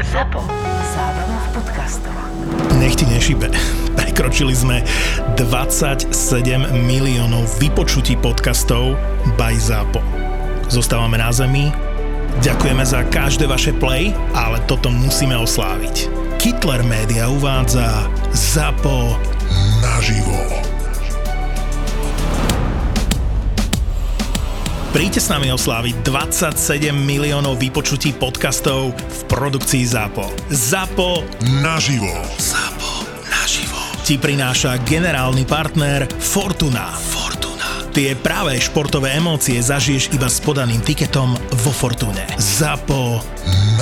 ZAPO. Zábrná v podcastov. Nech ti nešibe. Prekročili sme 27 miliónov vypočutí podcastov by ZAPO. Zostávame na zemi, ďakujeme za každé vaše play, ale toto musíme osláviť. Kittler Media uvádza ZAPO naživo. Príďte s nami osláviť 27 miliónov vypočutí podcastov v produkcii ZAPO. ZAPO naživo. ZAPO naživo. Ti prináša generálny partner Fortuna. Fortuna. Tie práve športové emócie zažiješ iba s podaným tiketom vo Fortune. ZAPO naživo.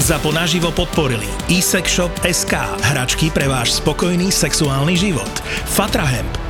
Zapo naživo podporili eSex Shop SK, hračky pre váš spokojný sexuálny život. Fatrahemp,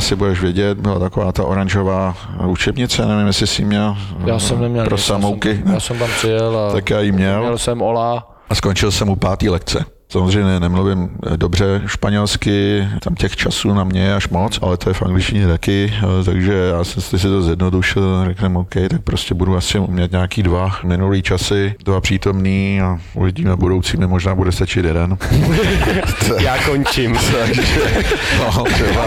asi budeš vědět, byla taková ta oranžová učebnice, nevím, jestli jsi měl Já jsem neměl pro nic, já samouky. jsem, já jsem tam přijel a Tak já ji měl. měl jsem Ola. A skončil jsem u pátý lekce. Samozřejmě nemluvím eh, dobře španělsky, tam těch časů na mě je až moc, ale to je v angličtině taky, eh, takže já jsem si to zjednodušil, řekneme OK, tak prostě budu asi umět nějaký dva minulý časy, dva přítomný a uvidíme budoucími, možná bude stačit jeden. Já končím. Takže, no, třeba.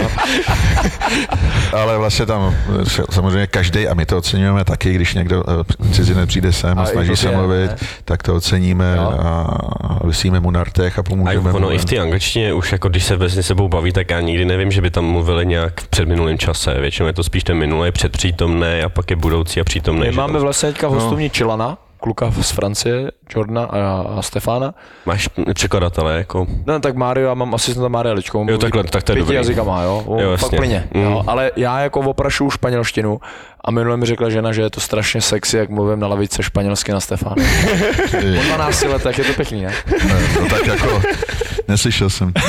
Ale vlastně tam eh, samozřejmě každý, a my to oceňujeme taky, když někdo cizinec přijde sem a, A snaží se mluvit, ne? tak to oceníme Jo. a, vysíme mu na a A pomůžeme ono mu. i v té angličtině už jako když se mezi sebou baví, tak já nikdy nevím, že by tam mluvili nějak v předminulém čase. Většinou je to spíš ten minulý, předpřítomný a pak je budoucí a přítomný. My máme tam- vlastně teďka hostovní Čilana, kluka z Francie, Jordana a, a Stefana. Máš překladatele, jako... No tak Mário, já mám asistenta Mária Ličko. Jo, takhle, tak to je dobrý. jazykama, jo. On Jo, jasně. plyně, Mm. jo. Ale já jako oprašuju španělštinu a minule mi řekla žena, že je to strašně sexy, jak mluvím na lavice španělsky na Stefánu. Po 12 letech je to pěkný, ne? Ne, no tak jako, neslyšel jsem.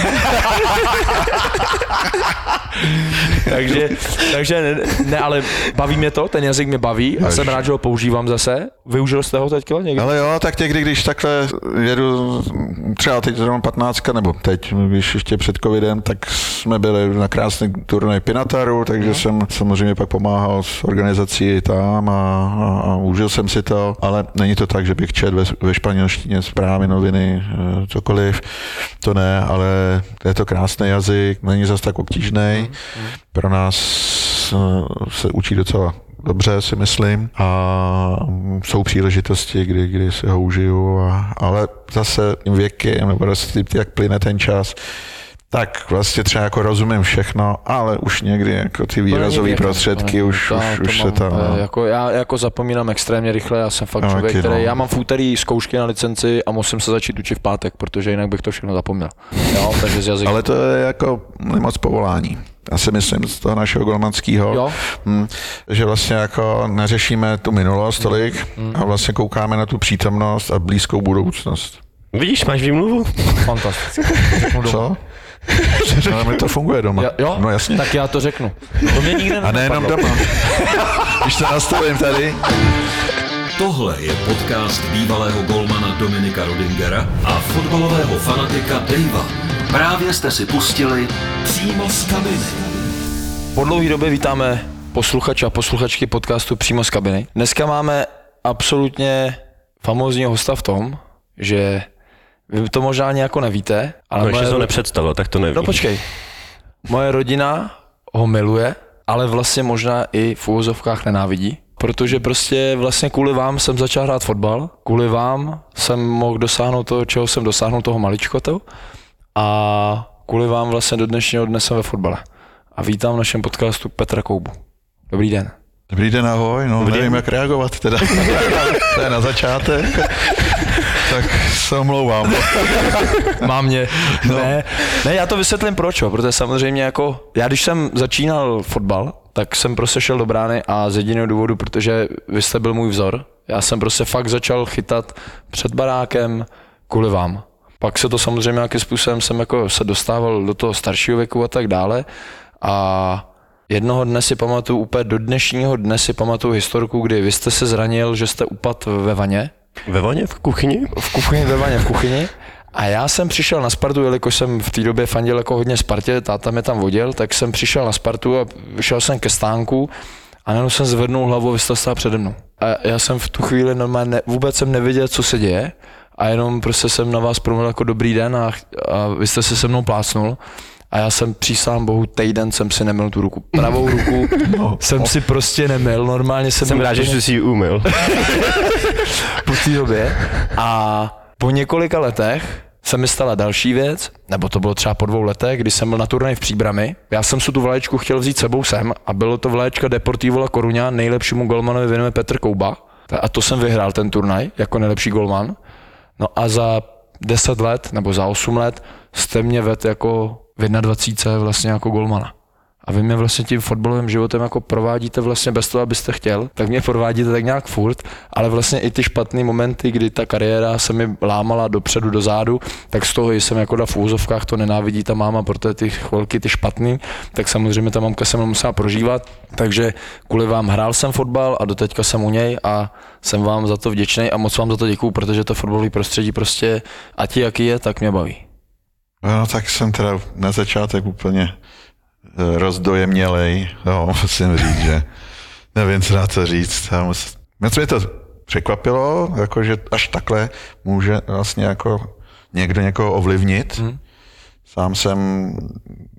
takže, takže ne, ne, ale baví mě to, ten jazyk mě baví a Až. jsem rád, že ho používám zase. Využil jste ho teďka někdy? Ale jo, tak někdy, když takhle jedu, třeba teď zrovna 15, nebo teď, když ještě před covidem, tak jsme byli na krásný turnaj Pinataru, takže jsem samozřejmě pak pomáhal s organizací tam a, a, a užil jsem si to, ale není to tak, že bych četl ve, ve španělštině zprávy, noviny, eh, cokoliv, to ne, ale je to krásný jazyk, není zas tak obtížný. Pro nás eh, se učí docela dobře, si myslím. A jsou příležitosti, kdy, kdy si ho užiju, a, ale zase tím věkem, nebo prostě jak plyne ten čas, tak vlastně třeba jako rozumím všechno, ale už někdy jako ty výrazové prostředky to už, není- už, to už se mám, tam... eh, Jako, já jako zapomínám extrémně rychle, já jsem fakt No, člověk, který, no. já mám v úterý zkoušky na licenci a musím se začít učit v pátek, protože jinak bych to všechno zapomněl. Jo, takže z jazyka. Ale to je jako moc povolání. Já si myslím z toho našeho golmanského, hm, že vlastně jako neřešíme tu minulost tolik a vlastně koukáme na tu přítomnost a blízkou budoucnost. Vidíš, máš výmluvu? Fantastické. Co? No, mi to funguje doma. Jo, jo? No jasně. Tak já to řeknu. To mě nikdy A nejenom doma. Když se nastavím tady, Tohle je podcast bývalého golmana Dominika Rodingera a fotbalového fanatika Davea. Právě jste si pustili přímo z kabiny. Po dlouhé době vítáme posluchače a posluchačky podcastu přímo z kabiny. Dneska máme absolutně famózního hosta v tom, že vy to možná ani jako nevíte, ale No ještě moje, to nepředstavil, tak to nevím. no počkej, moje rodina ho miluje, ale vlastně možná i v úvozovkách nenávidí, protože prostě vlastně kvůli vám jsem začal hrát fotbal, kvůli vám jsem mohl dosáhnout toho, čeho jsem dosáhnul toho maličkotu a kvůli vám vlastně do dnešního dne jsem ve fotbale. A vítám v našem podcastu Petra Koubu. Dobrý den. Dobrý den, ahoj, no nevím, jak reagovat teda. to je na začátek. tak se omlouvám. Má mě. No. Ne, ne, já to vysvětlím proč, jo, protože samozřejmě jako, já když jsem začínal fotbal, tak jsem prostě šel do brány a z jediného důvodu, protože vy jste byl můj vzor. Já jsem prostě fakt začal chytat před barákem kvůli vám. Pak se to samozřejmě nějakým způsobem jsem jako se dostával do toho staršího věku a tak dále. A jednoho dne si pamatuju, úplně do dnešního dne si pamatuju historku, kdy vy jste se zranil, že jste upad ve vaně Ve vaně, v kuchyni? v kuchyni, ve vaně v kuchyni. A já jsem přišel na Spartu, jelikož jsem v té době fandil jako hodně Spartě, táta mě tam vodil, tak jsem přišel na Spartu a vyšel jsem ke stánku a najednou jsem zvednul hlavu a vy jste stál přede mnou. A já jsem v tu chvíli normálně ne, vůbec jsem nevěděl, co se děje a jenom prostě jsem na vás promluvil jako dobrý den a, a vy jste se se mnou plácnul. A já jsem přísám bohu, týden jsem si nemil tu ruku. Pravou ruku jsem si prostě nemil, normálně jsem Jsem rád, že jsi si ji umyl. po té době. A po několika letech se mi stala další věc, nebo to bylo třeba po dvou letech, kdy jsem byl na turnaj v Příbrami. Já jsem si tu vlaječku chtěl vzít sebou sem a bylo to vlaječka Deportivo La Coruña, nejlepšímu golmanovi věnuje Petr Kouba. A to jsem vyhrál ten turnaj jako nejlepší golman. No a za 10 let nebo za 8 let jste mě ved jako v 21 vlastně jako golmana. A vy mě vlastně tím fotbalovým životem jako provádíte vlastně bez toho, abyste chtěl, tak mě provádíte tak nějak furt, ale vlastně i ty špatné momenty, kdy ta kariéra se mi lámala dopředu, do zádu, tak z toho jsem jako na v úzovkách to nenávidí ta máma, protože ty chvilky, ty špatný, tak samozřejmě ta mamka se mnou musela prožívat, takže kvůli vám hrál jsem fotbal a doteďka jsem u něj a jsem vám za to vděčný a moc vám za to děkuju, protože to fotbalové prostředí prostě, a ti jaký je, tak mě baví. No tak jsem teda na začátek úplně eh, rozdojemnělej, no, musím říct, že nevím, co na to říct. Já mus... Mě to překvapilo, jako, že až takhle může vlastně jako někdo někoho ovlivnit. Hmm. Sám jsem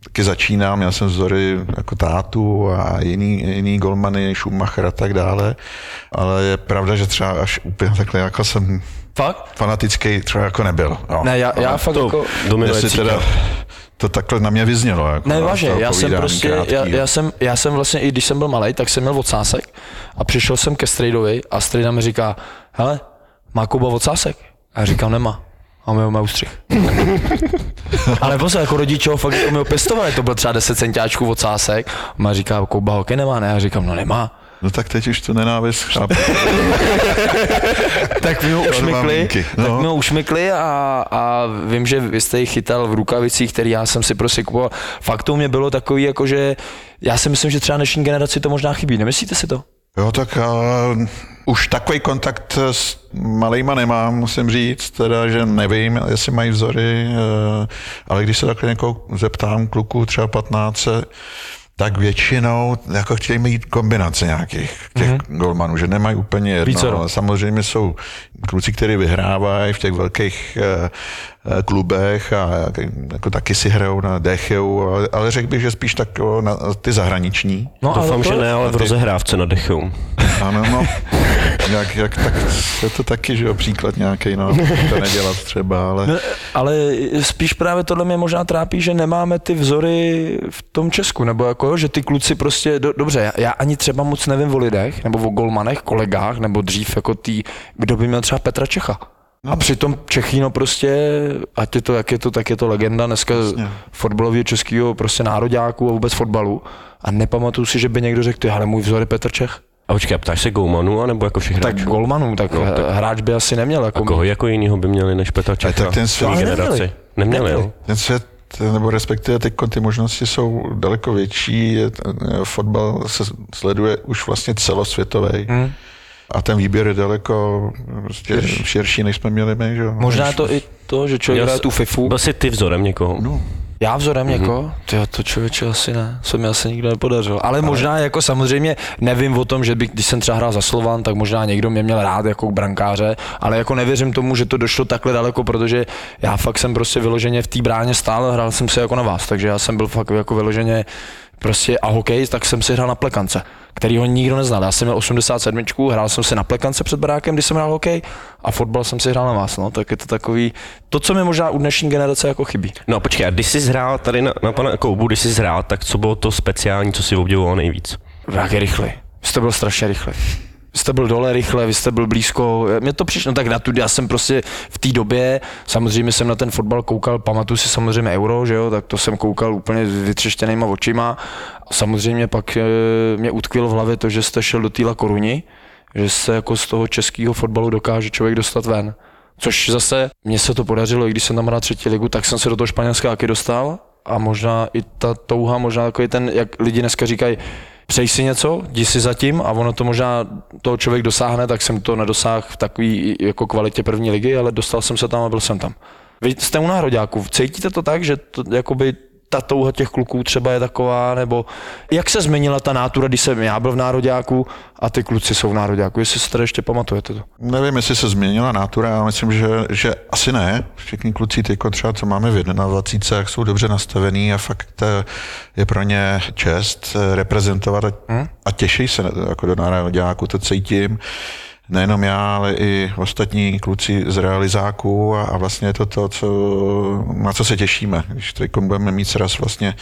taky začínal, měl jsem vzory jako tátu a jiný, jiný golmany, Schumacher a tak dále, ale je pravda, že třeba až úplně takhle jako jsem Fakt? fanatický třeba jako nebyl. No. Ne, já, já fakt To jako... dominuje teda to takhle na mě vyznělo. Jako Ne, no, vážně, to já jsem prostě, krátký, já, jo. já, jsem, já jsem vlastně, i když jsem byl malý, tak jsem měl ocásek a přišel jsem ke strejdovi a strejda mi říká, hele, má Kuba ocásek? A já říkám, nemá. A my ho má ústřih. Ale pozor, jako rodiče ho fakt jako mi ho pěstovali, to byl třeba 10 centiáčků ocásek. A má říká, Kuba hokej nemá, ne? A já říkám, no nemá. No tak teď už to nenávist chápu. Tak mi ho ušmykli, no. tak mi ho ušmykli a, a vím, že vy jste ji chytal v rukavicích, který já jsem si prostě kupoval. Fakt to mě bylo takový, jako že já si myslím, že třeba dnešní generaci to možná chybí. Nemyslíte si to? Jo, tak uh, už takový kontakt s malejma nemám, musím říct, teda, že nevím, jestli mají vzory, uh, ale když se takhle někoho zeptám, kluku třeba 15, tak většinou jako chtějí mít kombinace nějakých těch mm-hmm. golmanů, že nemají úplně jedno. Vícero. Ale samozřejmě jsou kluci, kteří vyhrávají v těch velkých eh, klubech a jako taky si hrajou na decheu, ale, ale řekl bych, že spíš tak o, na ty zahraniční. No, Doufám, to, že ne, ale v ty- rozehrávce na dechu. Ano, no. Jak, jak, tak je to taky, že jo, příklad nějaký, no, to nedělat třeba, ale... Ne, ale spíš právě tohle mě možná trápí, že nemáme ty vzory v tom Česku, nebo jako, jo, že ty kluci prostě, do, dobře, já, já ani třeba moc nevím o lidech, nebo o golmanech, kolegách, nebo dřív jako tý, kdo by měl třeba Petra Čecha. No. A přitom Čechýno prostě, ať je to, jak je to, tak je to legenda dneska fotbalového českého prostě nároďáku a vůbec fotbalu. A nepamatuju si, že by někdo řekl, ty, ale můj vzor je Petr Čech. A počkej, a ptáš se Goumanu, anebo jako všech Tak hráčů? golmanů, tak, no, tak hráč by asi neměl. Jako A koho jako jinýho by měli než Petra Čecha? tak ten svět- generaci. neměli. Neměli, jo? Ten svět, nebo respektive teď ty možnosti jsou daleko větší, eh, fotbal se sleduje už vlastně celosvětový. Hmm. A ten výběr je daleko prostě širší, než jsme měli my. Že? jo. Možná je to i to, že člověk hraje tu FIFU. Byl jsi ty vzorem někoho? No, Já vzorem Mhm. někoho? Tyjo, to člověče asi ne, se mi asi nikdo nepodařilo. Ale možná jako samozřejmě nevím o tom, že by, když jsem třeba hrál za Slovan, tak možná někdo mě měl rád jako brankáře, ale jako nevěřím tomu, že to došlo takhle daleko, protože já fakt jsem prostě vyloženě v té bráně stál, hrál jsem si jako na vás, takže já jsem byl fakt jako vyloženě prostě a hokej, tak jsem si hrál na plekance, který ho nikdo neznal. Já jsem měl 87, hrál jsem si na plekance před barákem, když jsem hrál hokej a fotbal jsem si hrál na vás, no, tak je to takový, to, co mi možná u dnešní generace jako chybí. No a počkej, a když jsi hrál tady na, na pana Koubu, když jsi hrál, tak co bylo to speciální, co si obdivoval nejvíc? Jak je rychlý. Vy jste byl strašně rychlý. Vy jste byl dole rychle, vy jste byl blízko. Mně to přišlo, no tak na tu, já jsem prostě v té době, samozřejmě jsem na ten fotbal koukal, pamatuju si samozřejmě euro, že jo, tak to jsem koukal úplně s vytřeštěnýma očima. Samozřejmě pak e, mě utkvělo v hlavě to, že jste šel do týla koruni, že se jako z toho českého fotbalu dokáže člověk dostat ven. Což zase, mně se to podařilo, i když jsem tam hrál třetí ligu, tak jsem se do toho Španělska taky dostal a možná i ta touha, možná takový ten, jak lidi dneska říkají, přeji si něco, jdi si zatím a ono to možná toho člověk dosáhne, tak jsem to nedosáhl v takový jako kvalitě první ligy, ale dostal jsem se tam a byl jsem tam. Vy jste u nároďáků, cítíte to tak, že to, jakoby ta touha těch kluků třeba je taková, nebo jak se změnila ta nátura, když jsem já byl v nároďáku a ty kluci jsou v nároďáku, jestli si tady ještě pamatujete to? Nevím, jestli se změnila nátura, já myslím, že, že asi ne. Všichni kluci teď třeba, co máme v 21, jsou dobře nastavený a fakt eh, je pro ně čest eh, reprezentovat a, a těší se jako do nároďáku, to cítím. Nejenom já, ale i ostatní kluci z realizáků a, a vlastně je to to, co, na co se těšíme. Když teď budeme mít sraz vlastně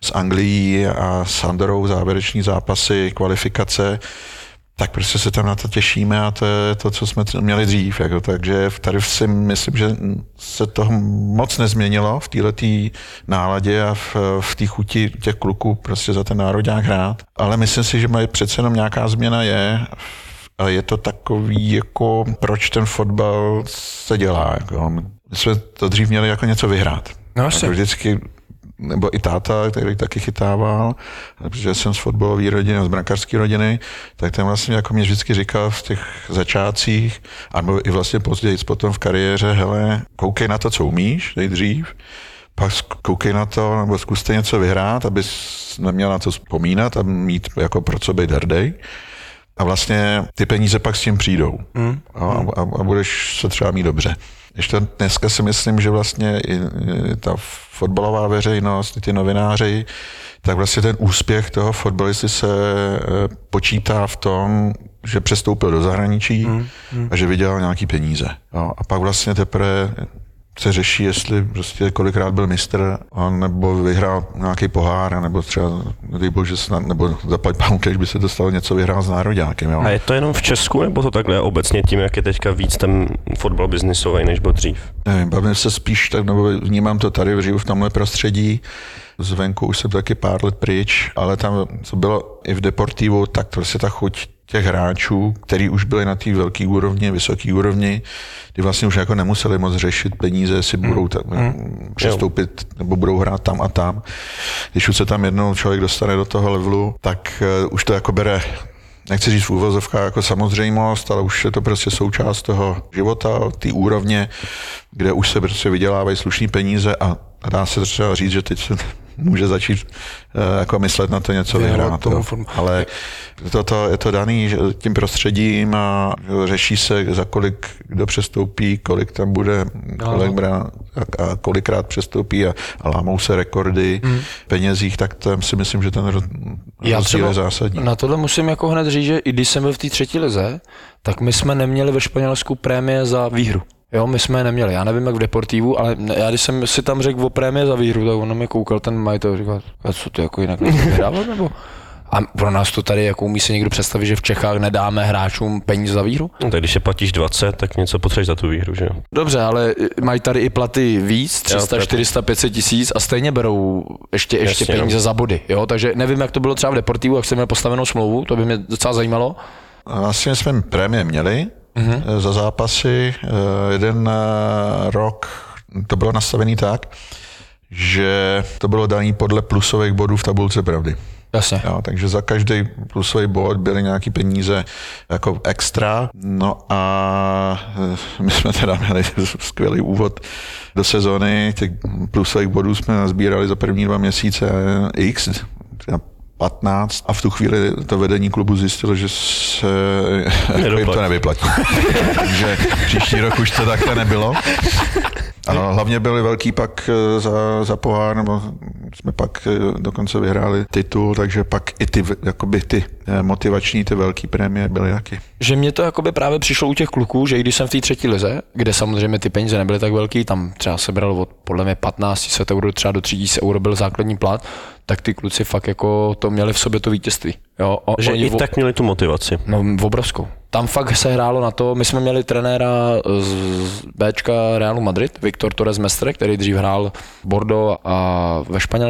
s Anglií a s Andorou závěreční zápasy, kvalifikace, tak prostě se tam na to těšíme a to je to, co jsme měli dřív. Jako, takže tady si myslím, že se toho moc nezměnilo v této náladě a v, v té chuti těch kluků prostě za ten národňák hrát. Ale myslím si, že přece jenom nějaká změna je a je to takový, jako proč ten fotbal se dělá. Jako. My jsme to dřív měli jako něco vyhrát. No, jako vždycky nebo i táta, který taky chytával, protože jsem z fotbalové rodiny, z brankářské rodiny, tak ten vlastně jako mě vždycky říkal v těch začátcích, nebo i vlastně později potom v kariéře, hele, koukej na to, co umíš nejdřív, pak koukej na to, nebo zkuste něco vyhrát, abys neměl na to vzpomínat a mít jako pro co být hrdej. A vlastně ty peníze pak s tím přijdou. Mm. A, a, a budeš se třeba mít dobře. Ještě dneska si myslím, že vlastně i, ta fotbalová veřejnost, i ty novináři, tak vlastně ten úspěch toho fotbalisty se eh, počítá v tom, že přestoupil do zahraničí mm, mm. a že vydělal nějaký peníze. Jo. A pak vlastně teprve se řeší, jestli prostě kolikrát byl mistr, a nebo vyhrál nějaký pohár, nebo třeba, bože, snad, nebo za pár když by se dostalo něco vyhrál s nároďákem. Jo. A je to jenom v Česku, nebo to takhle obecně tím, jak je teďka víc ten fotbal biznisový, než byl dřív? Nevím, bavím se spíš tak, nebo vnímám to tady, žiju v tomhle prostředí. Zvenku už jsem taky pár let pryč, ale tam, co bylo i v Deportivu, tak prostě ta chuť těch hráčů, který už byli na té velké úrovni, vysoké úrovni, kdy vlastně už jako nemuseli moc řešit peníze, jestli budou tam, přestoupit nebo budou hrát tam a tam. Když už se tam jednou člověk dostane do toho levelu, tak uh, už to jako bere nechci říct v úvozovkách jako samozřejmost, ale už je to prostě součást toho života, té úrovně, kde už se prostě vydělávají slušné peníze a, a dá se třeba říct, že teď se může začít uh, jako myslet na to něco vyhrát. Ale to, to, je to daný že tím prostředím a řeší se, za kolik kdo přestoupí, kolik tam bude, kolik brá, a, kolikrát přestoupí a, a lámou se rekordy Hmm. penězích, tak to si myslím, že ten rozdíl je zásadní. na tohle musím jako hned říct, že i když jsem byl v té třetí lize, tak my jsme neměli ve Španělsku prémie za výhru. Jo, my jsme je neměli. Já nevím, jak v Deportivu, ale já když jsem si tam řekl o prémie za výhru, tak on na mě koukal ten majitel a říkal, a co to jako jinak vydávat, nebo? A pro nás to tady, jako umí si někdo představit, že v Čechách nedáme hráčům peníze za výhru? No, tak když je platíš 20, tak něco potřebuješ za tu výhru, že jo? Dobře, ale mají tady i platy víc, 300, Jo, 400, 500 tisíc a stejně berou ještě, ještě Jasně, no. peníze za body. Jo? Takže nevím, jak to bylo třeba v Deportivu, jak jsem měl postavenou smlouvu, to by mě docela zajímalo. Vlastně jsme prémie měli mm-hmm. za zápasy. Eh, Jeden eh, rok to bylo nastavený tak, že to bylo daný podle plusových bodů v tabulce pravdy. Jasně. Jo, takže za každý plusový bod byly nějaký peníze jako extra. No a my jsme teda měli skvělý úvod do sezóny. Těch plusových bodů jsme nazbírali za první dva měsíce x, 15 a v tu chvíli to vedení klubu zjistilo, že se jim to nevyplatí. Takže příští rok už to takhle nebylo. A hlavně byli velký pak eh, za, za pohár, nebo jsme pak eh, dokonce vyhráli titul, takže pak i ty, jakoby ty eh, motivační, ty velké prémie byly taky. Že mě to jakoby právě přišlo u těch kluků, že i když jsem v té třetí lize, kde samozřejmě ty peníze nebyly tak velký, tam třeba sebral od podle mě 15 set euro, třeba do 3000 euro byl základní plat, tak ty kluci fakt jako to měli v sobě to vítězství. Jo, o, Že oni i vo- tak měli tu motivaci. No, obrovskou. Tam fakt se hrálo na to, my jsme měli trenéra z z Bčka Realu Madrid, Viktor Torres Mestre, který dřív hrál v Bordeaux a ve Španělsku.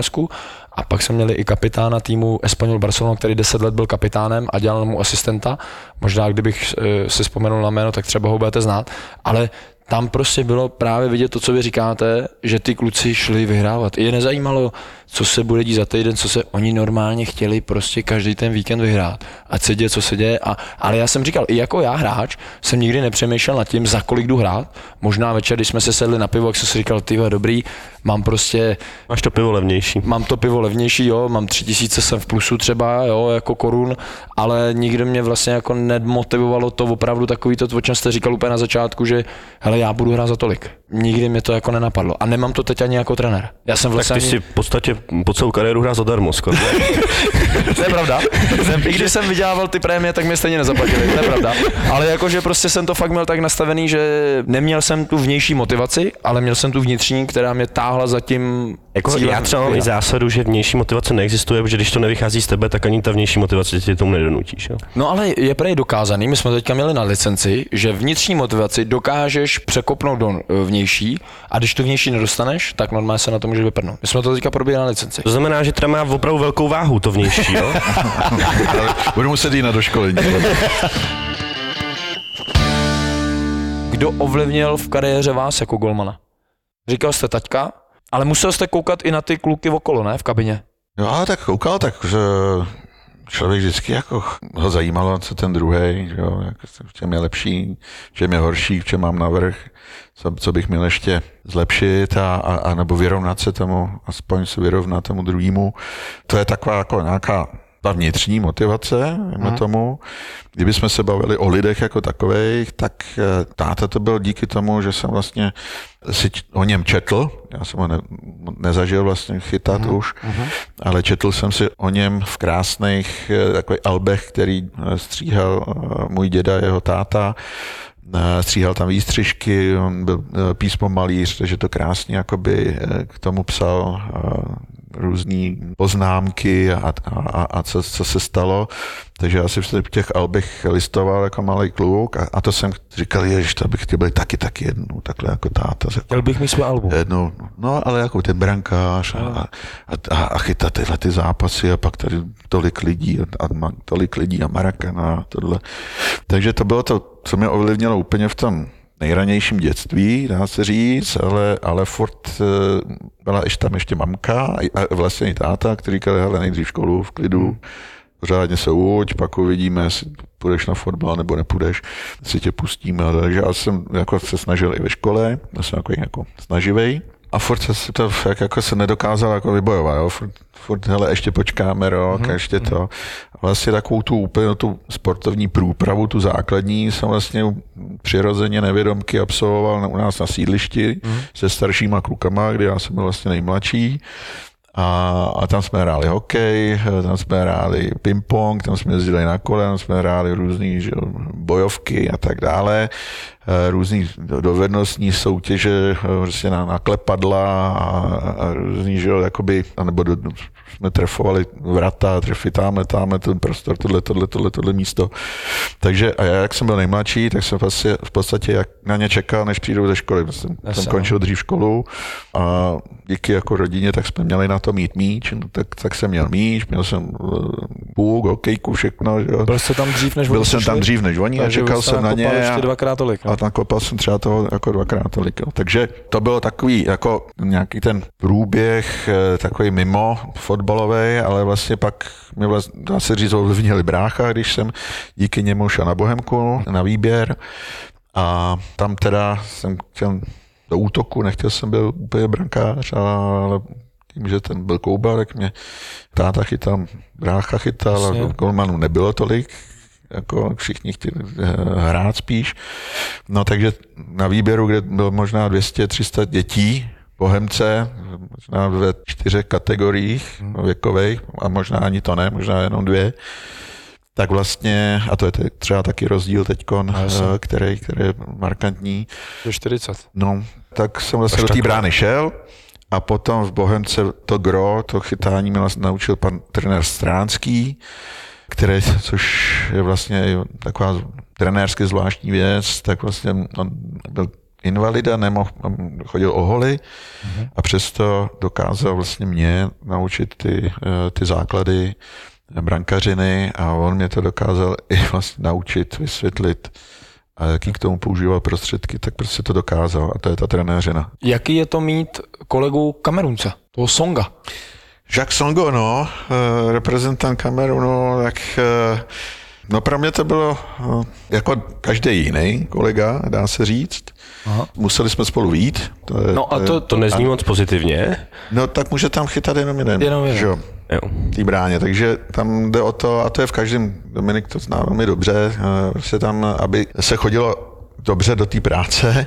A pak jsme měli i kapitána týmu Espanyol Barcelona, který 10 let byl kapitánem a dělal mu asistenta. Možná kdybych eh, si vzpomenul na jméno, tak třeba ho budete znát. Ale tam prostě bylo právě vidět to, co vy říkáte, že ty kluci šli vyhrávat. Je nezajímalo, co se bude dít za týden, co se oni normálně chtěli prostě každý ten víkend vyhrát. Ať se děje, co se děje. A, ale já jsem říkal, i jako já hráč jsem nikdy nepřemýšlel nad tím, za kolik jdu hrát. Možná večer, když jsme se sedli na pivo, jak jsem si říkal, ty dobrý, mám prostě Máš to pivo levnější. mám to pivo levnější, jo, mám tři tisíce jsem v plusu třeba, jo, jako korun, ale nikdy mě vlastně jako nemotivovalo to opravdu takový to, o čem jste říkal úplně na začátku, že hele, já budu hrát za tolik. Nikdy mě to jako nenapadlo. A nemám to teď ani jako trenér. Já jsem Tak vlastně ty ani... si v podstatě po celou kariéru hrál zadarmo skoro. To je pravda. I když jsem vydělával ty prémie, tak mě stejně nezaplatili, to je pravda. Ale jakože prostě jsem to fakt měl tak nastavený, že neměl jsem tu vnější motivaci, ale měl jsem tu vnitřní, která mě táhla za tím Jako cílem já třeba mám i vyhrát. zásadu, že vnější motivace neexistuje, protože když to nevychází z tebe, tak ani ta vnější motivace tě tomu nedonutíš. Jo? No ale je prej dokázaný, my jsme teďka měli na licenci, že vnitřní motivaci dokážeš překopnout do eh, vnější a když tu vnější nedostaneš, tak normálně se na to může vyprdnout. My jsme to teďka probírali na licenci. To znamená, že teda má opravdu velkou váhu to vnější, jo? Ale budu muset jít na doškolení. Kdo ovlivnil v kariéře vás jako golmana? Říkal jste taťka, ale musel jste koukat i na ty kluky okolo, ne, v kabině? Jo, ale tak koukal, tak že člověk vždycky jako ho zajímalo, co ten druhý, v čem je lepší, v čem je horší, v čem mám navrh, co, co bych měl ještě zlepšit a, a, a nebo vyrovnat se tomu, aspoň se vyrovnat tomu druhému. To je taková jako nějaká ta vnitřní motivace, hmm. tomu. Kdybychom se bavili o lidech jako takových, tak eh, táta to byl díky tomu, že jsem vlastně si o něm četl, já jsem ho ne, nezažil vlastně chytat hmm. už, hmm. ale četl jsem si o něm v krásných eh, takových albech, který eh, stříhal můj děda, jeho táta, stříhal tam výstřižky, on byl eh, písmo malíř, takže to krásně jakoby k tomu psal různé poznámky a, a, a co, co se stalo. Takže já si v těch albech listoval jako malý kluk a, a to jsem říkal, že to bych chtěl být taky taky jednou, takhle jako táta. Řekl, Chtěl bych mít své album. jednou, no ale jako ten brankář a, a, a, a chytat tyhle ty zápasy a pak tady tolik lidí a, a tolik lidí a Marakana a tohle. Takže to bylo to, co mě ovlivnilo úplně v tom nejranějším dětství, dá se říct, ale, ale furt eh, byla ještě tam ještě mamka a vlastně i táta, který říkal, hele, nejdřív školu v klidu, pořádně se uč, pak uvidíme, jestli půjdeš na fotbal nebo nepůjdeš, si tě pustíme. Takže já jsem jako se snažil i ve škole, já jsem jako, jako snaživej. A furt se to jak jako se nedokázal jako vybojovat, jo? Furt, furt hele, ještě počkáme rok, mm-hmm. ještě to. A vlastně takovou tu úplně tu sportovní průpravu, tu základní, jsem vlastně přirozeně nevědomky absolvoval u nás na sídlišti mm-hmm. se staršíma klukama, kdy já jsem byl vlastně nejmladší. A, a tam jsme hráli hokej, tam jsme hráli ping-pong, tam jsme jezdili na kole, tam jsme hráli různé bojovky a tak dále, různé dovednostní soutěže, prostě na, na klepadla a, a různý, že jo, jakoby, anebo do, jsme trefovali vrata, trefy tamhle, tamhle ten prostor, tohle, tohle, tohle, tohle místo. Takže a já, jak jsem byl nejmladší, tak jsem vlastně v podstatě jak na ně čekal, než přijdou ze školy. Jsem, jsem končil dřív školu a díky jako rodině, tak jsme měli na to mít míč, no, tak, tak jsem měl míč, měl jsem uh, půl, hokejku, všechno. Že. Byl jste tam dřív, než Byl jsem tam dřív než oni a čekal jsem na ně. ještě A, dvakrát tolik. No. A nakopal jsem třeba toho jako dvakrát tolik. Jo. Takže to bylo takový jako nějaký ten průběh, eh, takový mimo fotbalový, ale vlastně pak mě vlastně, dá se říct, ovlivnili brácha, když jsem díky němu šel na Bohemku na výběr a tam teda jsem chtěl do útoku, nechtěl jsem byl úplně brankář, ale tím, že ten byl kouba, tak mě táta chytal, brácha chytal a golmanů nebylo tolik, jako všichni chtěli eh, hrát spíš. No takže na výběru, kde bylo možná 200-300 dětí, Bohemce, možná ve čtyřech kategoriích věkových, a možná ani to ne, možná jenom dvě, tak vlastně, a to je třeba taky rozdíl teď, který, který je markantní. Je 40. No, tak jsem vlastně do té brány šel a potom v Bohemce to gro, to chytání mě vlastně naučil pan trenér Stránský, který, což je vlastně taková trenérsky zvláštní věc, tak vlastně on byl invalida, nemohl, chodil o holy a přesto dokázal vlastně mě naučit ty, eh, ty základy brankařiny a on mě to dokázal i vlastně naučit, vysvětlit a jaký k tomu používal prostředky, tak prostě to dokázal a to je ta trenéřina. Jaký je to mít kolegu Kamerunce, toho Songa? Jacques Songo, no, eh, reprezentant Kamerunu, tak eh, no pro mě to bylo eh, jako každý jiný kolega, dá se říct. Aha. Museli jsme spolu vít. To, je, no a to, to nezní a, moc pozitivně. No tak může tam chytat jenom jeden. Jenom jeden. Že? Jo. Tý bráně, takže tam jde o to, a to je v každém, Dominik to zná velmi dobře, prostě tam, aby se chodilo dobře do té práce,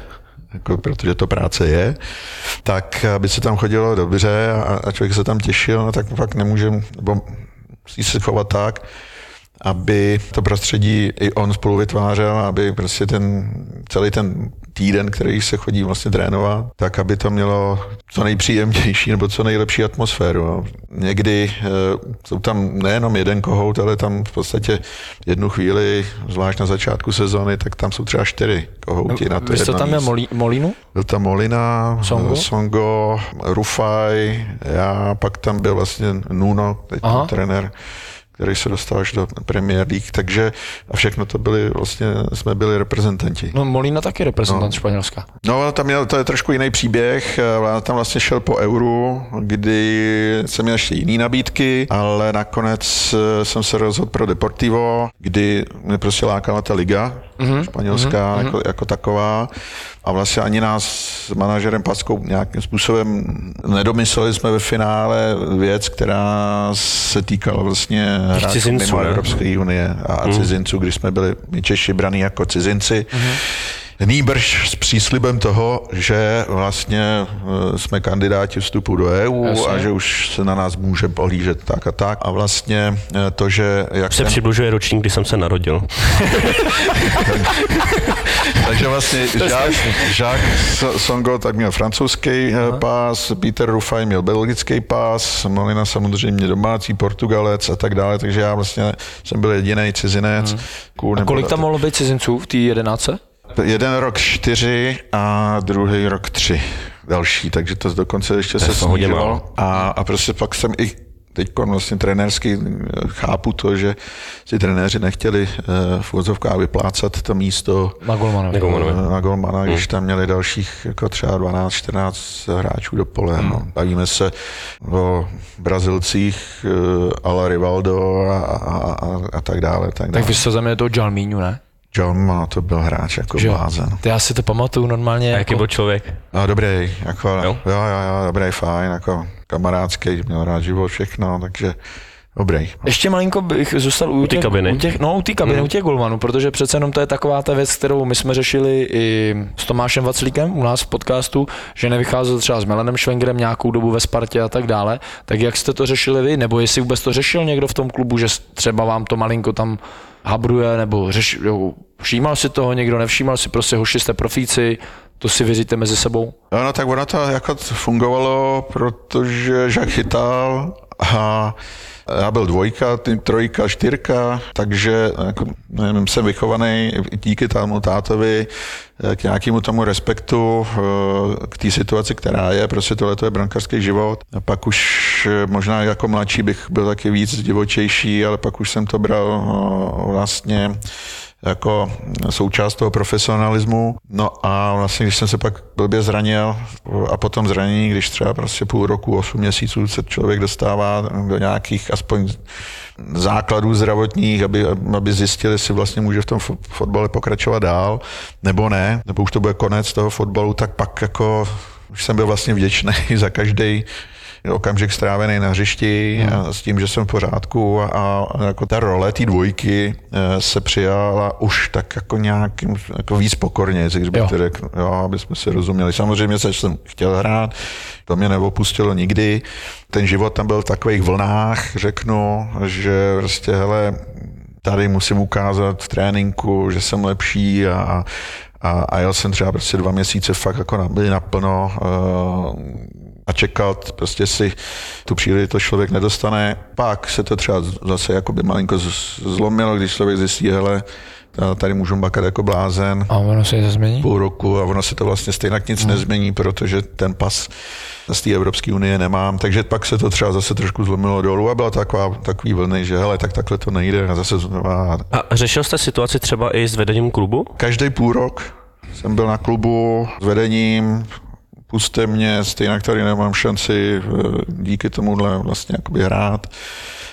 jako, protože to práce je, tak aby se tam chodilo dobře a, a člověk se tam těšil, no, tak fakt nemůže, nebo musí se chovat tak, aby to prostředí i on spolu vytvářel, aby prostě ten celý ten týden, který se chodí vlastně trénovat, tak aby to mělo co nejpříjemnější nebo co nejlepší atmosféru. Někdy e, jsou tam nejenom jeden kohout, ale tam v podstatě jednu chvíli, zvlášť na začátku sezóny, tak tam jsou třeba čtyři kohouti no, na to Vy jste tam měl Molinu? Byl tam Molina, Songo, Songo Rufaj, já, pak tam byl vlastně Nuno, teď trenér který se dostal až do Premier League, takže a všechno to byli, vlastně jsme byli reprezentanti. No Molina taky reprezentant no. Španělska. No, tam měl, to je trošku jiný příběh, tam vlastně šel po euru, kdy jsem měl ještě jiný nabídky, ale nakonec eh, jsem se rozhodl pro Deportivo, kdy mě prostě lákala ta liga, mm-hmm. španělská mm-hmm. jako, jako taková a vlastně ani nás s manažerem Packou nějakým způsobem nedomysleli jsme ve finále věc, která se týkala vlastně hráčů mimo Evropské unie a mm. cizinců, když jsme byli my Češi braní jako cizinci. Mm. Nýbrž s příslibem toho, že vlastně eh, jsme kandidáti vstupu do EU Jasně. a že už se na nás může pohlížet tak a tak. A vlastně eh, to, že... Jak se ten... přibližuje ročník, kdy jsem se narodil. Takže vlastně Jacques, Jacques Songo tak měl francouzský Aha. Eh, pás, Peter Rufaj měl belgický pás, Molina samozřejmě domácí, Portugalec a tak dále, takže já vlastně jsem byl jediný cizinec. Hmm. a kolik tam mohlo být cizinců v té jedenáce? Jeden rok čtyři a druhý rok tři další, takže to dokonce ještě to se snížilo. A, a prostě pak jsem i teď vlastně trenérsky chápu to, že si trenéři nechtěli uh, v úvodzovkách vyplácat to místo na Golmana, na Golmana, na Golmana hmm. když tam měli dalších jako třeba 12-14 hráčů do pole. Hmm. No. Bavíme se o Brazilcích uh, Ala Rivaldo a, a, a, a tak dále. Tak, tak vy jste za mě to Jalmínu, ne? John to byl hráč jako že? blázen. To já si to pamatuju normálně. A jaký jako... byl člověk? No, dobrý, jako, jo? jo, jo, jo, dobrý, fajn, jako kamarádský, měl rád život, všechno, takže Dobrý. Ještě malinko bych zůstal u, u těch, kabiny. U těch, no, u té kabiny, hmm. u těch golmanů, protože přece jenom to je taková ta věc, kterou my jsme řešili i s Tomášem Vaclíkem u nás v podcastu, že nevycházel třeba s Melanem Schwengerem nějakou dobu ve Spartě a tak dále. Tak jak jste to řešili vy? Nebo jestli vůbec to řešil někdo v tom klubu, že třeba vám to malinko tam habruje, nebo řeš, jo, všímal si toho někdo, nevšímal si, prostě hoši jste profíci, to si věříte mezi sebou? No, no tak ono to jako fungovalo, protože Jacques chytal a já byl dvojka, trojka, čtyřka, takže jako, nevím, jsem vychovaný díky tomu tátovi eh, k nějakému tomu respektu eh, k té situaci, která je. Prostě tohle je brankářský život. A pak už eh, možná jako mladší bych byl taky víc divočejší, ale pak už jsem to bral vlastně jako součást toho profesionalismu. No a vlastně, když jsem se pak blbě zranil a potom zranění, když třeba prostě půl roku, osm měsíců se člověk dostává do nějakých aspoň základů zdravotních, aby, aby zjistili, jestli vlastně může v tom fo- fotbale pokračovat dál, nebo ne, nebo už to bude konec toho fotbalu, tak pak jako už jsem byl vlastně vděčný za každý okamžik strávený na hřišti a s tím, že jsem v pořádku a, a jako ta role té dvojky eh, se přijala už tak jako nějakým jako víc pokorně, když bych to řekl, jo, aby jsme si rozuměli. Samozřejmě se jsem chtěl hrát, to mě neopustilo nikdy. Ten život tam byl v takových vlnách, řeknu, že prostě hele, tady musím ukázat v tréninku, že jsem lepší a, a, a jel jsem třeba prostě dva měsíce fakt jako na, byli naplno uh, a čekal, prostě si tu příležitost člověk nedostane. Pak se to třeba zase jakoby malinko zlomilo, když člověk zjistí, hele, ta- tady můžu bakat jako blázen A ono se to změní? půl roku a ono se to vlastně stejně nic Hmm. nezmění, protože ten pas z té Evropské unie nemám, takže pak se to třeba zase trošku zlomilo dolů a byla taková, takový vlny, že hele, tak takhle to nejde a zase znova. A řešil jste situaci třeba i s vedením klubu? Každý půl rok jsem byl na klubu s vedením, puste mě, stejně tady nemám šanci eh, díky tomuhle vlastně jakoby hrát.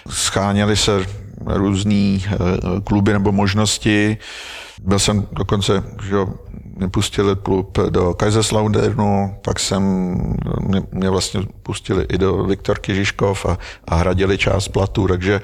Scháněly se různý eh, kluby nebo možnosti. Byl jsem dokonce, že mě pustili klub do Kaiserslauternu, pak jsem, mě, mě vlastně pustili i do Viktorky Žižkov a, a hradili část platu, takže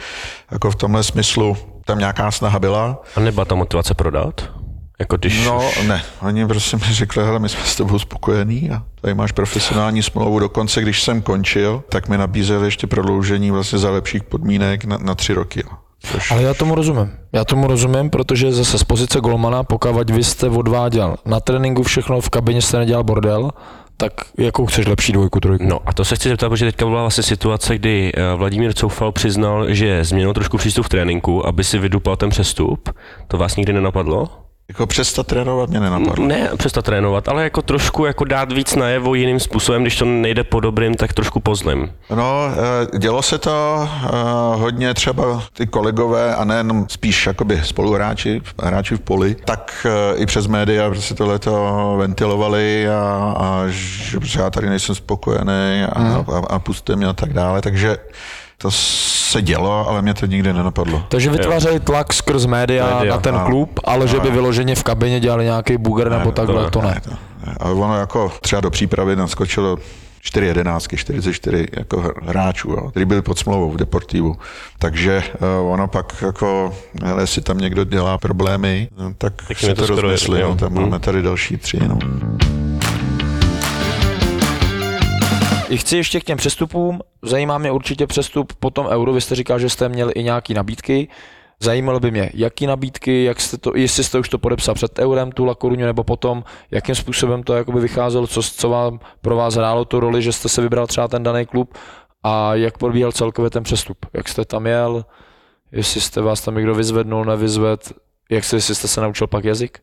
jako v tomhle smyslu tam nějaká snaha byla. A nebyla ta motivace prodat? Jako když No už... ne, oni prostě mi řekli, hele, my jsme s tebou spokojení a tady máš profesionální smlouvu. Dokonce, když jsem končil, tak mi nabízeli ještě prodloužení vlastně za lepších podmínek na, na tři roky. Což, Ale já tomu rozumím. Já tomu rozumím, protože zase z pozice golmana, pokud vy jste odváděl na tréninku všechno, v kabině jste nedělal bordel, tak jakou chceš lepší dvojku, trojku? No a to se chci zeptat, protože teďka byla vlastně situace, kdy eh, Vladimír Coufal přiznal, že změnil trošku přístup v tréninku, aby si vydupal ten přestup. To vás nikdy nenapadlo? Jako přestat trénovat mě nenapadlo. Ne přestat trénovat, ale jako trošku jako dát víc najevo jiným způsobem, když to nejde po dobrým, tak trošku po zlým. No, eh, dělo se to eh, hodně třeba ty kolegové a nejenom spíš jakoby spoluhráči, hráči v poli, tak eh, i přes média prostě tohleto ventilovali a, a že já tady nejsem spokojený a, a, a puste mě a tak dále, takže to se dělo, ale mě to nikdy nenapadlo. Takže vytvářejí tlak skrz média, Média, na ten ano. klub, ale že by vyloženě v kabině dělali nějaký buger nebo takhle, ne, to ne. Ne, to, ne. Ale ono jako třeba do přípravy naskočilo 4 jedenáctky, 44 jako hr- hráčů, jo, který byli pod smlouvou v Deportivu. Takže uh, ono pak jako, hele, jestli tam někdo dělá problémy, no, tak, Tak si to, to rozmyslí. No, tam máme tady další tři. No. Chci ještě k těm přestupům. Zajímá mě určitě přestup po tom euro. Vy jste říkal, že jste měli i nějaký nabídky. Zajímalo by mě, jaký nabídky, jak jste to, jestli jste už to podepsal před eurem, tu La Coruñu, nebo potom, jakým způsobem to jakoby vycházelo, co, co vám pro vás hrálo tu roli, že jste se vybral třeba ten daný klub a jak probíhal celkově ten přestup, jak jste tam jel, jestli jste vás tam někdo vyzvednul, nevyzved, jak jste, jestli jste se naučil pak jazyk?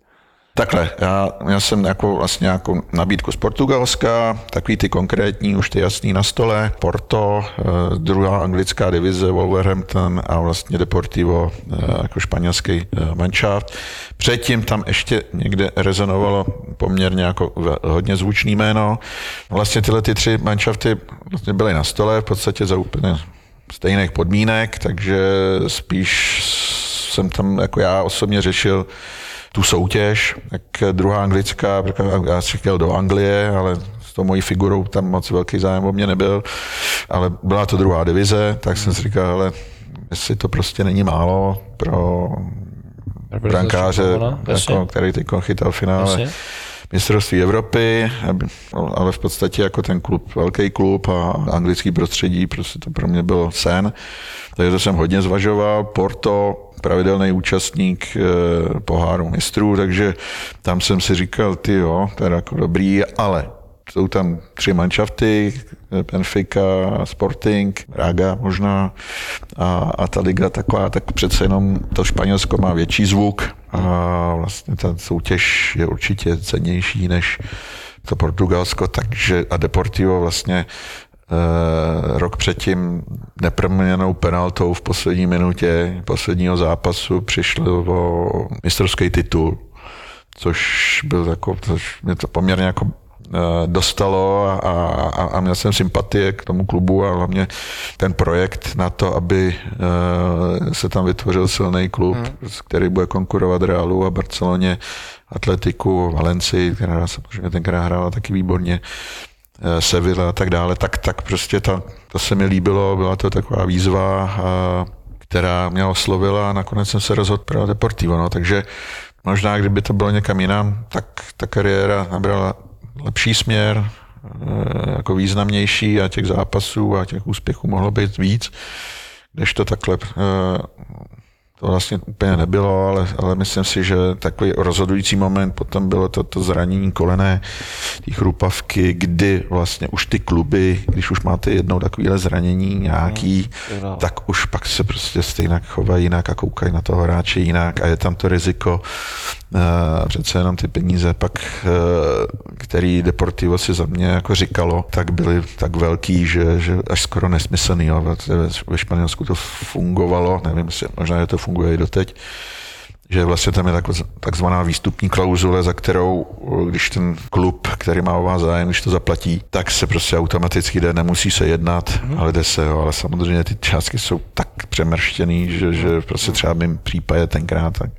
Takhle, já měl jsem jako vlastně nějakou nabídku z Portugalska, takový ty konkrétní, už ty jasný na stole, Porto, eh, druhá anglická divize, Wolverhampton a vlastně Deportivo eh, jako španělský eh, manšaft. Předtím tam ještě někde rezonovalo poměrně jako hodně zvučný jméno. Vlastně tyhle ty tři manšafty vlastně byly na stole v podstatě za úplně stejných podmínek, takže spíš jsem tam jako já osobně řešil tu soutěž, tak druhá anglická, já jsem chtěl do Anglie, ale s tou mojí figurou tam moc velký zájem o mě nebyl, ale byla to druhá divize, tak jsem si říkal, ale jestli to prostě není málo pro brankáře, Jasně. jako, který teď chytal finále Jasně. mistrovství Evropy, no, ale v podstatě jako ten klub, velký klub a anglický prostředí, prostě to pro mě byl sen. Takže to jsem hodně zvažoval. Porto, pravidelný účastník eh, poháru mistrů, takže tam jsem si říkal, ty jo, to je jako dobrý, ale jsou tam tři manšafty, Benfica, Sporting, Braga možná a, a ta liga taková, tak přece jenom to Španělsko má větší zvuk a vlastně ta soutěž je určitě cenější než to Portugalsko, takže a Deportivo vlastně rok předtím neproměněnou penaltou v poslední minutě posledního zápasu přišlo o mistrovský titul, což byl jako, což mě to poměrně jako eh, dostalo a, a, a měl jsem sympatie k tomu klubu a hlavně ten projekt na to, aby eh, se tam vytvořil silný klub, hmm. který bude konkurovat Realu a Barceloně, Atletiku, Valencii, která samozřejmě tenkrát hrála taky výborně, Sevilla a tak dále, tak, tak prostě ta, to se mi líbilo, byla to taková výzva, která mě oslovila a nakonec jsem se rozhodl pro Deportivo, no, takže možná, kdyby to bylo někam jinam, tak ta kariéra nabrala lepší směr, eh, jako významnější a těch zápasů a těch úspěchů mohlo být víc, než to takhle eh, to vlastně úplně nebylo, ale, ale myslím si, že takový rozhodující moment potom bylo to, to zranění kolené, ty chrupavky, kdy vlastně už ty kluby, když už máte jednou takovýhle zranění nějaký, no, tak už pak se prostě stejně chovají jinak a koukají na toho hráče jinak a je tam to riziko, uh, přece jenom ty peníze pak, uh, který Deportivo si za mě jako říkalo, tak byly tak velký, že, že až skoro nesmyslný. Jo. Ve Španělsku to fungovalo, nevím, možná je to funguje i doteď, že vlastně tam je takzvaná výstupní klauzule, za kterou, když ten klub, který má o vás zájem, když to zaplatí, tak se prostě automaticky jde, nemusí se jednat, mm. ale jde se, jo. ale samozřejmě ty částky jsou tak přemrštěný, že, že prostě třeba v mým případě tenkrát, tak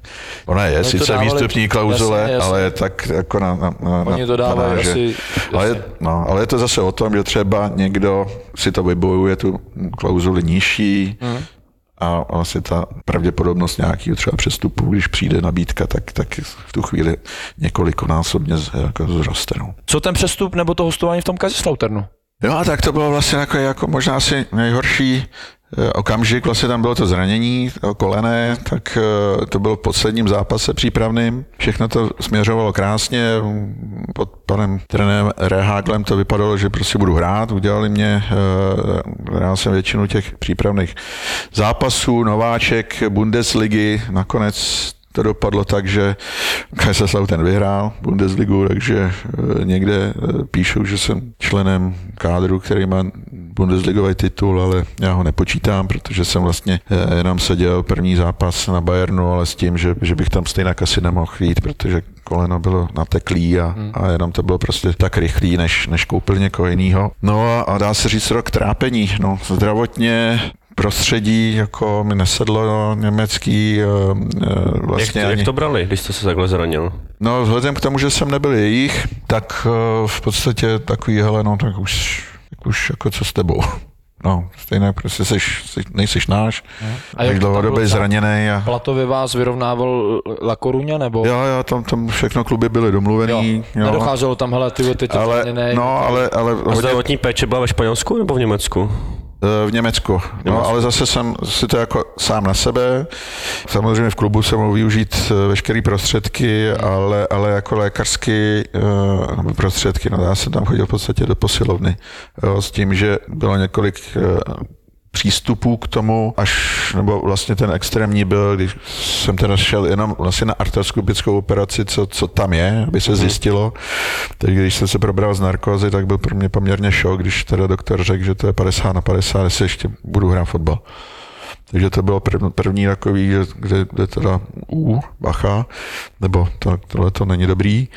ona je no sice dávali, výstupní klauzule, jasně, jasně. ale je tak jako na, na, na, Oni to dávají na, že, asi, ale, je, no, ale je to zase o tom, že třeba někdo si to vybojuje, tu klauzuli nižší, mm a vlastně ta pravděpodobnost nějakého třeba přestupu, když přijde nabídka, tak, tak v tu chvíli několikonásobně jako zroste. No. Co ten přestup nebo to hostování v tom Kazistlauternu? Jo, a tak to bylo vlastně jako, jako možná asi nejhorší okamžik, vlastně tam bylo to zranění kolené, tak eh, to bylo v posledním zápase přípravným. Všechno to směřovalo krásně. Pod panem trenérem Reháglem to vypadalo, že prostě budu hrát. Udělali mě, eh, hrál jsem většinu těch přípravných zápasů, nováček Bundesligy, nakonec to dopadlo tak, že Kaiserslautern vyhrál Bundesligu, takže někde píšou, že jsem členem kádru, který má Bundesligový titul, ale já ho nepočítám, protože jsem vlastně eh, jenom seděl první zápas na Bayernu, ale s tím, že, že bych tam stejně asi nemohl jít, protože koleno bylo nateklý a, hmm. a jenom to bylo prostě tak rychlý, než, než koupil někoho jiného. No a, a dá se říct rok trápení. No, zdravotně prostředí jako mi nesedlo no, německý. Uh, vlastně jak, ani... jak to brali, když jste se takhle zranil? No vzhledem k tomu, že jsem nebyl jejich, tak uh, v podstatě takový, hele, no tak už tak už jako co s tebou. No, stejně prostě seš, seš, nejseš náš, hmm. a tak dlouhodobě zraněný. A... Platově vás vyrovnával La Coruña, nebo? Jo, jo, tam, tam všechno kluby byly domluvený. Jo. Jo. Nedocházelo tam, hele, ty teď ale, zraněný. No, ale, ale... A zdravotní péče byla ve Španělsku nebo v Německu? Eh, v Německu. No, ale zase jsem si to jako sám na sebe. Samozřejmě v klubu jsem mohl využít eh, veškeré prostředky, ale, ale jako lékařské uh, prostředky, no já jsem tam chodil v podstatě do posilovny jo, s tím, že bylo několik přístupů k tomu, až, nebo vlastně ten extrémní byl, když jsem teda šel jenom vlastně na artroskopickou operaci, co, co tam je, aby se mhm. zjistilo. Teď, když jsem se probral z narkozy, tak byl pro mě poměrně šok, když teda doktor řekl, že to je 50 na 50, jestli ještě budu hrát fotbal. Takže to bylo první, první takový, kde, kde teda u, bacha, nebo to, tohle to není dobrý.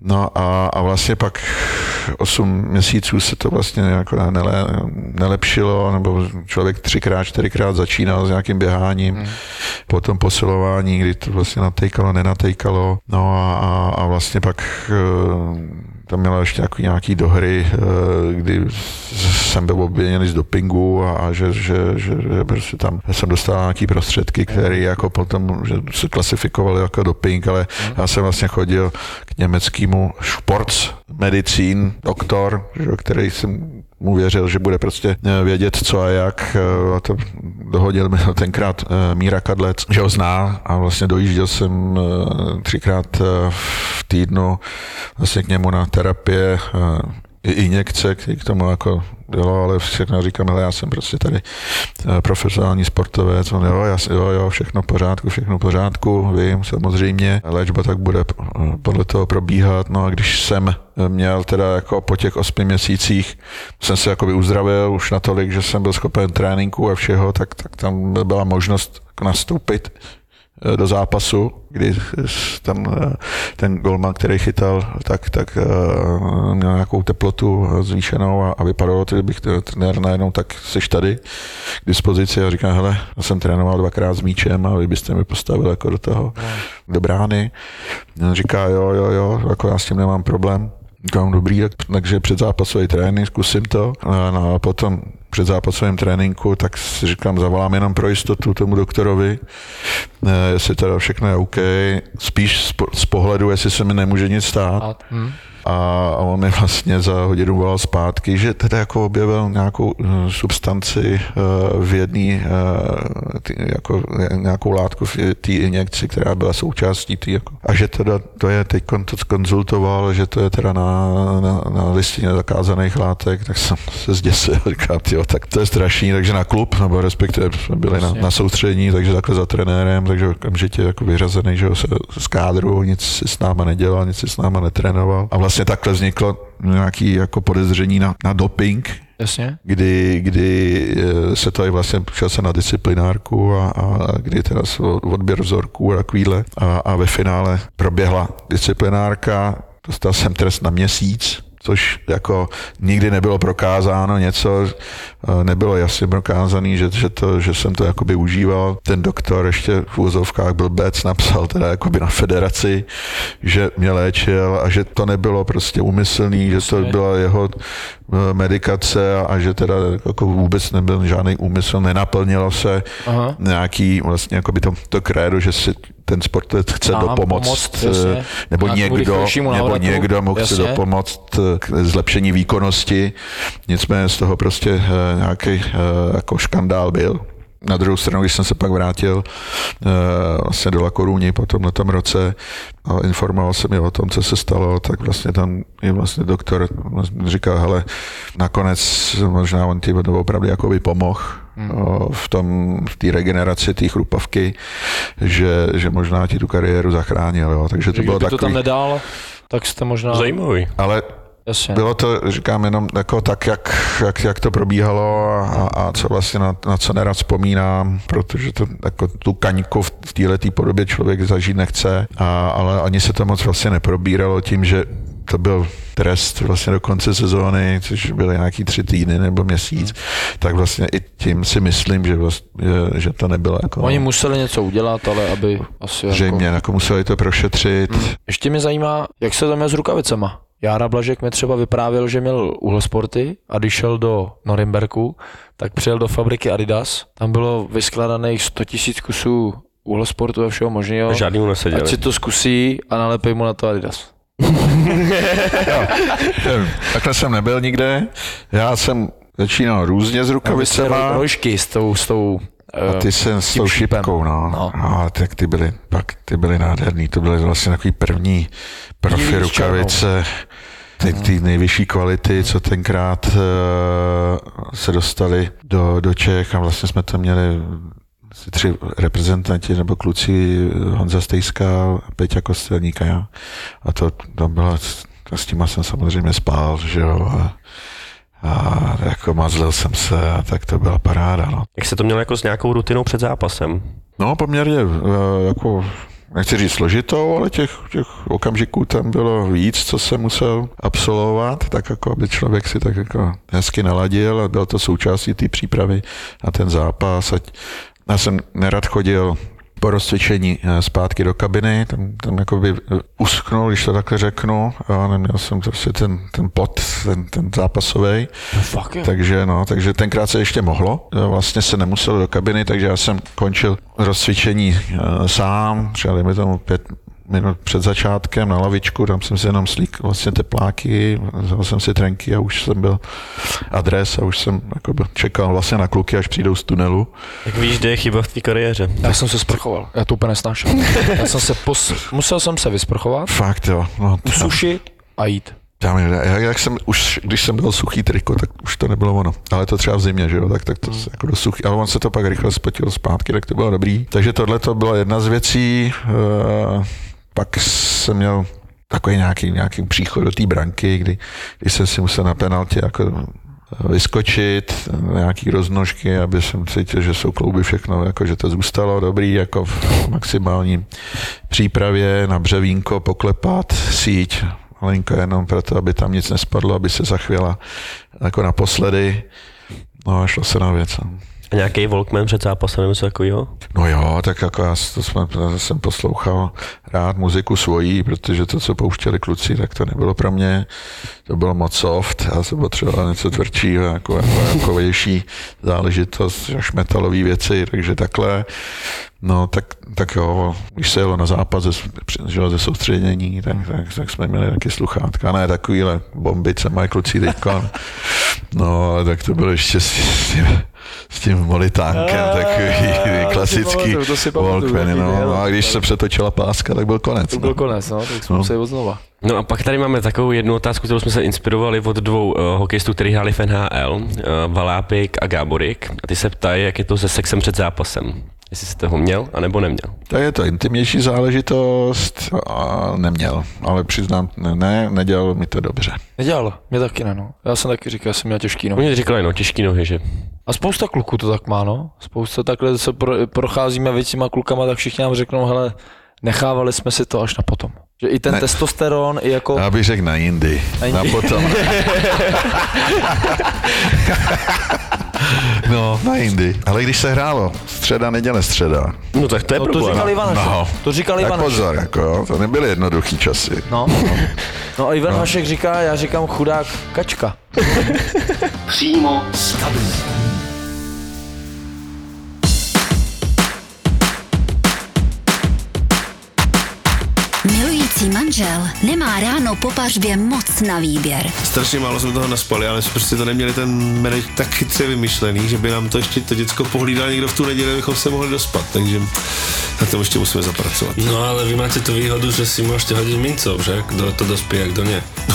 No a, a vlastně pak 8 měsíců se to vlastně jako nele, nelepšilo, nebo člověk třikrát, čtyřikrát začínal s nějakým běháním, hmm. potom posilování, kdy to vlastně natejkalo, nenatejkalo, no a, a vlastně pak eh, tam měla ještě nějaký, nějaký dohry, eh, kdy jsem byl obviněný z dopingu a, a že, že, že, že prostě tam jsem dostal nějaký prostředky, které jako potom že se klasifikovaly jako doping, ale já jsem vlastně chodil k německému Sports medicín, doktor, že, který jsem mu věřil, že bude prostě eh, vědět, co a jak. Eh, a to dohodil mi tenkrát Míra Kadlec, že ho zná a vlastně dojížděl jsem třikrát v týdnu vlastně k němu na terapie injekce, který k tomu jako dělal, ale všechno říkám, ale já jsem prostě tady eh, profesionální sportovec, on jo, já, jo, jo, všechno v pořádku, všechno v pořádku, vím, samozřejmě, léčba tak bude eh, podle toho probíhat, no a když jsem měl teda jako po těch osmi měsících, jsem se jakoby uzdravil už natolik, že jsem byl schopen tréninku a všeho, tak, tak tam byla možnost nastoupit. eh, do zápasu, kdy tam eh, ten golman, který chytal, tak, tak eh, měl nějakou teplotu zvýšenou a, a vypadalo to, kdybych trenér najednou tak seš tady k dispozici a říkám, hele, já jsem trénoval dvakrát s míčem a vy byste mi postavil jako do toho, do brány. Říká, jo, jo, jo, jako já s tím nemám problém. Říkám, dobrý, tak, takže předzápasový trénink, zkusím to. A, no, a potom před zápasovým tréninku, tak si říkám, zavolám jenom pro jistotu tomu doktorovi, eh, jestli teda všechno je OK, spíš z pohledu, jestli se mi nemůže nic stát. A, hm. A, a on mi vlastně za hodinu volal zpátky, že teda jako objevil nějakou uh, substanci uh, v jedné, ty, jako nějakou látku v té injekci, která byla součástí té. Jako, a že teda to je teď to konzultoval, že to je teda na, na, na listině zakázaných látek, tak jsem se zděsil, říkám, tyjo, tak to je strašný, takže na klub, nebo respektive jsme byli na, na soustřední, takže takhle za trenérem, takže okamžitě jako vyřazený, že se z kádru, nic si s náma nedělal, nic si s náma netrénoval. A vlastně takhle vzniklo nějaký jako podezření na, na doping, Jasně. kdy, kdy eh, se to i vlastně šel se na disciplinárku a, a kdy teda odběr vzorků a takovýhle a, a ve finále proběhla disciplinárka, dostal jsem trest na měsíc, což jako nikdy nebylo prokázáno něco, eh, nebylo jasně prokázaný, že, že, to, že jsem to jakoby užíval. Ten doktor ještě v úzovkách byl bec, napsal teda jakoby na federaci, že mě léčil a že to nebylo prostě úmyslný, že to byla jeho eh, medikace a, že teda jako vůbec nebyl žádný úmysl, nenaplnilo se Aha. nějaký vlastně jakoby to, to krédo, že si ten sportovec chce Aha, dopomoct, pomoct, eh, jasně. nebo někdo, nebo někdo mu chce Jasně. dopomoct k zlepšení výkonnosti. Nicméně z toho prostě eh, nějaký eh, jako škandál byl. Na druhou stranu, když jsem se pak vrátil eh, vlastně do Lakorůni po tomhle roce a informoval jsem je o tom, co se stalo, tak vlastně tam je vlastně doktor vlastně říkal, hele, nakonec možná on ti opravdu jakoby pomohl hmm. v tom, v té regeneraci té chrupavky, že, že možná ti tu kariéru zachránil, jo. takže to bylo Kdyby to takový, tam nedal, tak jste možná... Zajímavý. ale Jasně. bylo to, říkám, jenom jako tak, jak, jak, jak to probíhalo a, a, co vlastně na, na co nerad vzpomínám, protože to jako tu kaňku v, v této podobě člověk zažít nechce, a, ale ani se to moc vlastně neprobíralo tím, že to byl trest vlastně do konce sezóny, což byly nějaký tři týdny nebo měsíc, Hmm. tak vlastně i tím si myslím, že, vlastně, že, že to nebylo jako... Oni museli něco udělat, ale aby asi Zřejmě, jako... jako museli to prošetřit. Ještě mě zajímá, jak se to měl s rukavicema. Jára Blažek mi třeba vyprávěl, že měl uhlosporty a když šel do Norimberku, tak přijel do fabriky Adidas. Tam bylo vyskladaných 100 000 kusů uhlosportu a všeho možného. Žádný mu neseděli. Ať si to zkusí a nalepej mu na to Adidas. Takhle jsem nebyl nikde. Já jsem začínal různě s rukavicema. Rožky s tou, s tou A ty jsem s tou šipkou, no. No. no. Tak ty byly, pak ty byly nádherný. To byly vlastně takový první profi rukavice. Ty, ty nejvyšší kvality, co tenkrát uh, se dostali do, do Čech a vlastně jsme tam měli tři reprezentanti nebo kluci, Honza Stejská, Peťa Kostelník a já. A to, to bylo, to s těma jsem samozřejmě spál, že jo. A, a jako mazlil jsem se a tak to byla paráda, no. Jak se to mělo jako s nějakou rutinou před zápasem? No, poměrně eh, jako, nechci říct složitou, ale těch, těch okamžiků tam bylo víc, co jsem musel absolvovat, tak jako aby člověk si tak jako hezky naladil a byl to součástí té přípravy na ten zápas. Ať já jsem nerad chodil po rozcvičení eh, zpátky do kabiny, tam, tam jako by usknul, když to takhle řeknu, a neměl jsem prostě ten, ten pot, ten, ten zápasový. Jo. Takže no, takže tenkrát se ještě mohlo. Vlastně se nemusel do kabiny, takže já jsem končil rozcvičení eh, sám, třeba dejme tomu pět minut před začátkem na lavičku, tam jsem si jenom slík vlastně tepláky, vzal jsem si trenky a už jsem byl adres a už jsem jako byl- čekal vlastně na kluky, až přijdou z tunelu. Jak víš, kde je chyba v té kariéře? Já jsem se sprchoval. Já to úplně nesnášel. Já jsem se pos... Musel jsem se vysprchovat, Fakt jo, no, to, usušit a jít. Tam, jak, jak jsem, už, když jsem dal suchý triko, tak už to nebylo ono. Ale to třeba v zimě, že jo, tak, tak to hmm. jako do suchý, ale on se to pak rychle spotil zpátky, tak to bylo dobrý. Takže tohle to byla jedna z věcí. Uh, pak jsem měl takový nějaký, nějaký příchod do té branky, kdy, kdy jsem si musel na penaltě jako vyskočit, nějaký roznožky, aby jsem cítil, že jsou klouby všechno, jako že to zůstalo dobrý, jako v maximální přípravě na břevínko poklepat, síť, malinko jenom proto, aby tam nic nespadlo, aby se zachvěla jako naposledy. No a šlo se na věc. A nějaký Walkman před zápasem nebo něco takového? No jo, tak jako já to jsme, jsem poslouchal rád muziku svojí, protože to, co pouštěli kluci, tak to nebylo pro mě, to bylo moc soft, já jsem potřeboval něco tvrdšího, jako, jako, jako větší záležitost, až metalové věci, takže takhle. No tak, tak jo, když se jelo na zápas ze, ze soustředění, tak, tak, tak, jsme měli taky sluchátka, ne takovýhle bombice mají kluci teďka. No, tak to bylo ještě s, tím, molitánkem, takový klasický Walkman, no, a když se přetočila páska, tak byl konec. To byl no. konec, no, tak jsme No. museli znova. No a pak tady máme takovou jednu otázku, kterou jsme se inspirovali od dvou uh, hokejistů, kteří hráli v NHL, uh, Valápik a Gáborik. A ty se ptají, jak je to se sexem před zápasem. Jestli jste ho měl, anebo neměl. Tak je to intimnější záležitost a neměl, ale přiznám, ne, ne, nedělalo mi to dobře. Nedělal, mě taky ne, no. Já jsem taky říkal, že jsem měl těžký no. Oni říkali, no, těžký nohy, že A spousta kluků to tak má, no. Spousta takhle se pro, procházíme věcima klukama, tak všichni nám řeknou, hele, nechávali jsme si to až na potom. Že i ten Ne. testosteron, i jako... Já bych řekl na jindy, Na na, jindy. potom. no, na jindy. Ale když se hrálo, středa, neděle, středa. No tak to je No, to problém. říkal Ivan Hašek. No. To říkal Tak Ivan Hašek. pozor, jako jo, to nebyly jednoduchý časy. No. no a Ivan Hašek říká, já říkám chudák kačka. Přímo z kabiny. Milující manžel nemá ráno po pařbě moc na výběr. Strašně málo jsme toho naspali, ale jsme prostě to neměli ten manage tak chytře vymyšlený, že by nám to ještě to děcko pohlídal někdo v tu neděli, abychom se mohli dospat, takže na tom ještě musíme zapracovat. No ale vy máte tu výhodu, že si môžete hodiť mincov, že? Kdo to dospí a kdo nie.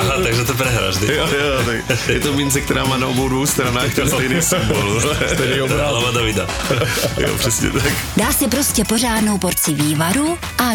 Aha, takže to prehráš, ty. Jo, jo, tak je to mince, která má na obou dvou stranách ten stejný symbol. Stejný Hlava Davida. Jo, přesně tak. Dá si prostě pořádnou porci vývaru a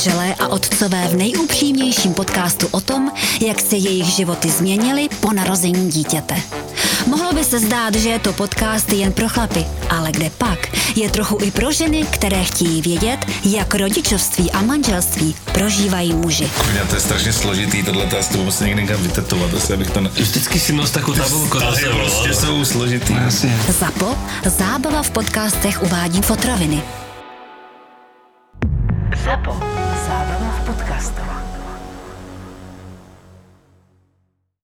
Manželé a otcové v nejupřímnějším podcastu o tom, jak se jejich životy změnily po narození dítěte. Mohlo by se zdát, že je to podcast jen pro chlapy, ale kde pak je trochu i pro ženy, které chtějí vědět, jak rodičovství a manželství prožívají muži. Kurňa, to je strašně složitý, tohle to já tebou musím někde někam vytetovat, asi abych to ne... Vždycky si nos takú tabulku sebou. prostě jsou složitý. Zapo, zábava v podcastech uvádí fotroviny. Zapo. Zábrná v podcastovách.